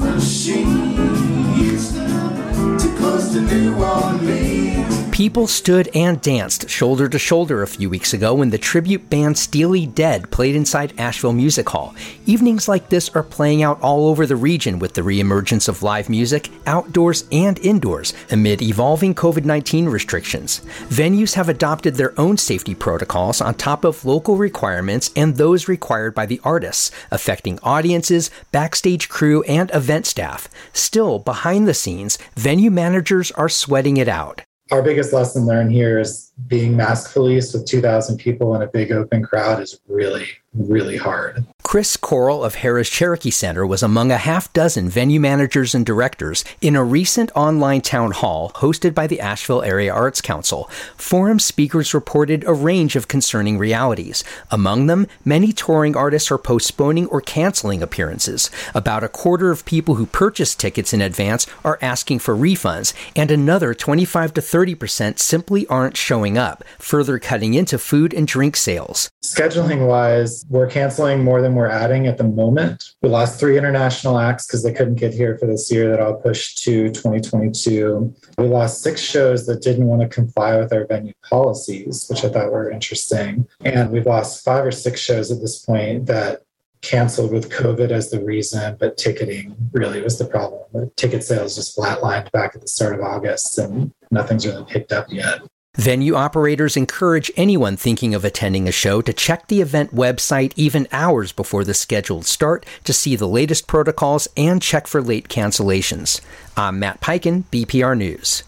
machines too close to cause the New Orleans. People stood and danced shoulder to shoulder a few weeks ago when the tribute band Steely Dead played inside Asheville Music Hall. Evenings like this are playing out all over the region with the reemergence of live music, outdoors and indoors, amid evolving COVID 19 restrictions. Venues have adopted their own safety protocols on top of local requirements and those required by the artists, affecting audiences, backstage crew, and event staff. Still, behind the scenes, venue managers are sweating it out our biggest lesson learned here is being mask police with 2,000 people in a big open crowd is really, really hard. Chris Corl of Harrah's Cherokee Center was among a half dozen venue managers and directors in a recent online town hall hosted by the Asheville Area Arts Council. Forum speakers reported a range of concerning realities. Among them, many touring artists are postponing or canceling appearances. About a quarter of people who purchased tickets in advance are asking for refunds, and another 25 to 30 percent simply aren't showing up, further cutting into food and drink sales. Scheduling wise, we're canceling more than we're adding at the moment. We lost three international acts because they couldn't get here for this year that I'll push to 2022. We lost six shows that didn't want to comply with our venue policies, which I thought were interesting. And we've lost five or six shows at this point that canceled with COVID as the reason, but ticketing really was the problem. The ticket sales just flatlined back at the start of August and nothing's really picked up yet. Venue operators encourage anyone thinking of attending a show to check the event website even hours before the scheduled start to see the latest protocols and check for late cancellations. I'm Matt Peiken, BPR News.